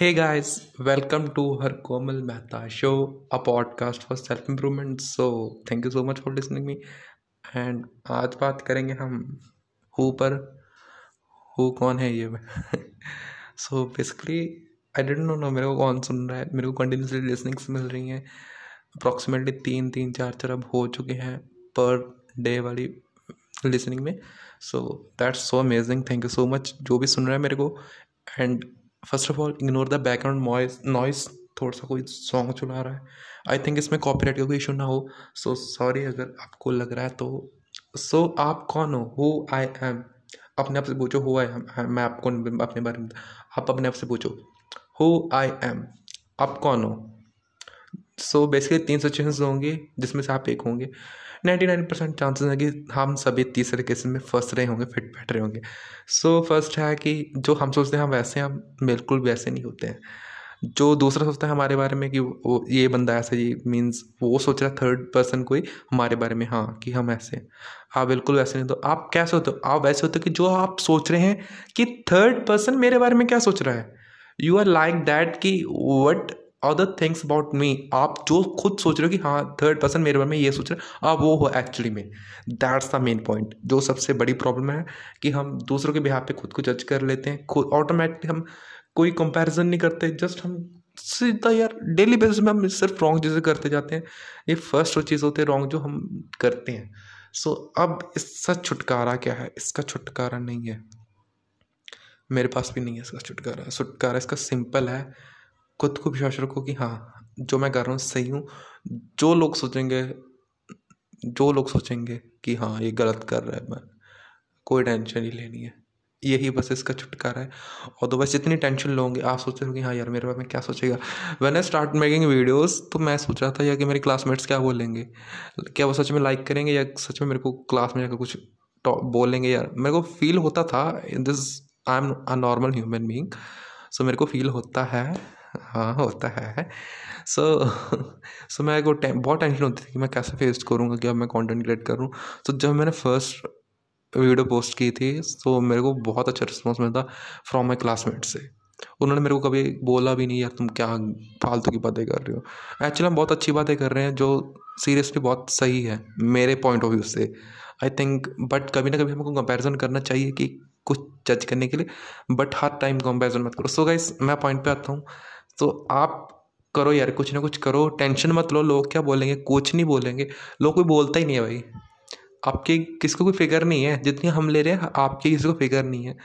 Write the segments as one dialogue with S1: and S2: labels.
S1: Hey guys, welcome to her Komal Mehta show, a podcast for self improvement. So thank you so much for listening me. And आज बात करेंगे हम who पर who कौन है ये? So basically I don't know no मेरे को कौन सुन रहा है? मेरे को कंटिन्यूसली लिसनिंग्स मिल रही हैं। अप्रॉक्सीमेटली तीन तीन चार चार अब हो चुके हैं पर डे वाली लिसनिंग में। So that's so amazing thank you so much जो भी सुन रहा है मेरे को। And first of all ignore the background noise noise थोड़ा सा कोई सॉन्ग चला रहा है। आई थिंक इसमें कॉपीराइट का कोई इशू ना हो। सो so, सॉरी अगर आपको लग रहा है तो। सो so, आप कौन हो? हु आई एम अपने आप से पूछो हो आई एम मैं आपको अपने बारे में आप अपने आप से पूछो। हो आई एम आप कौन हो? सो बेसिकली तीन सिचुएशन होंगी जिसमें से आप एक होंगे। नाइन्टी नाइन परसेंट चांसेस हैं कि हम सभी तीसरे केस में फंस रहे होंगे फिट बैठ रहे होंगे। सो so, फ़र्स्ट है कि जो हम सोचते हैं हम वैसे हम बिल्कुल वैसे नहीं होते हैं। जो दूसरा सोचता है हमारे बारे में कि वो ये बंदा ऐसा जी मीन्स वो सोच रहा है थर्ड पर्सन कोई हमारे बारे में हाँ कि हम ऐसे आप बिल्कुल वैसे नहीं तो आप कैसे होते हो? आप वैसे होते हो कि जो आप सोच रहे हैं कि थर्ड पर्सन मेरे बारे में क्या सोच रहा है? यू आर लाइक दैट कि what other things about me आप जो खुद सोच रहे हो कि हाँ थर्ड पर्सन मेरे बारे में ये सोच रहे हैं आप वो हो एक्चुअली में। दैट्स द मेन पॉइंट जो सबसे बड़ी प्रॉब्लम है कि हम दूसरों के बिहार पे खुद को जज कर लेते हैं खुद ऑटोमेटिकली हम कोई कंपैरिजन नहीं करते जस्ट हम सीधा यार डेली बेसिस में हम सिर्फ़ रॉन्ग चीज़ें करते जाते हैं। ये फ़र्स्ट वो चीज़ होती है रॉन्ग जो हम करते हैं। सो so, अब इसका छुटकारा क्या है? इसका छुटकारा नहीं है। मेरे पास भी नहीं है इसका छुटकारा। छुटकारा इसका सिंपल है। खुद को विश्वास रखो कि हाँ जो मैं कर रहा हूँ सही हूँ। जो लोग सोचेंगे, जो लोग सोचेंगे कि हाँ ये गलत कर रहा है, मैं, कोई टेंशन नहीं लेनी है। यही बस इसका छुटकारा है। और तो बस जितनी टेंशन लोगे, आप सोच रहे हो कि हाँ यार, मेरे बारे में क्या सोचेगा? When I start making videos तो मैं सोच रहा था, यार, कि मेरे क्लासमेट्स क्या बोलेंगे? क्या वो सच में लाइक करेंगे या सच में मेरे को क्लास में जाकर कुछ बोलेंगे? यार, मेरे को फील होता था in this I am a normal human being so मेरे को फील होता है। हाँ होता है। सो सो मेरे को बहुत टेंशन होती थी कि मैं कैसे फेस करूँगा कि अब मैं कंटेंट क्रिएट करूँ। तो जब मैंने फ़र्स्ट वीडियो पोस्ट की थी तो मेरे को बहुत अच्छा रिस्पॉन्स मिलता फ्रॉम माई क्लासमेट से। उन्होंने मेरे को कभी बोला भी नहीं, यार तुम क्या फालतू की बातें कर रहे हो? एक्चुअली हम बहुत अच्छी बातें कर रहे हैं, जो सीरियसली बहुत सही है, मेरे पॉइंट ऑफ़ व्यू से। आई थिंक बट कभी ना कभी हमको कंपैरिजन करना चाहिए कि कुछ जज करने के लिए बट हर टाइम कंपैरिजन मत करो। सो गाइस मैं पॉइंट पे आता हूँ। तो आप करो यार, कुछ ना कुछ करो, टेंशन मत लो। लोग क्या बोलेंगे? कुछ नहीं बोलेंगे। लोग कोई बोलता ही नहीं है भाई। आपके किसको कोई फ़िक्र नहीं है? जितनी हम ले रहे हैं, आपके किसी को फ़िक्र नहीं है।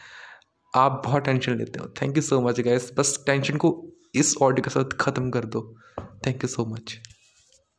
S1: आप बहुत टेंशन लेते हो। Thank you so much guys बस टेंशन को इस ऑडियो के साथ ख़त्म कर दो। Thank you so much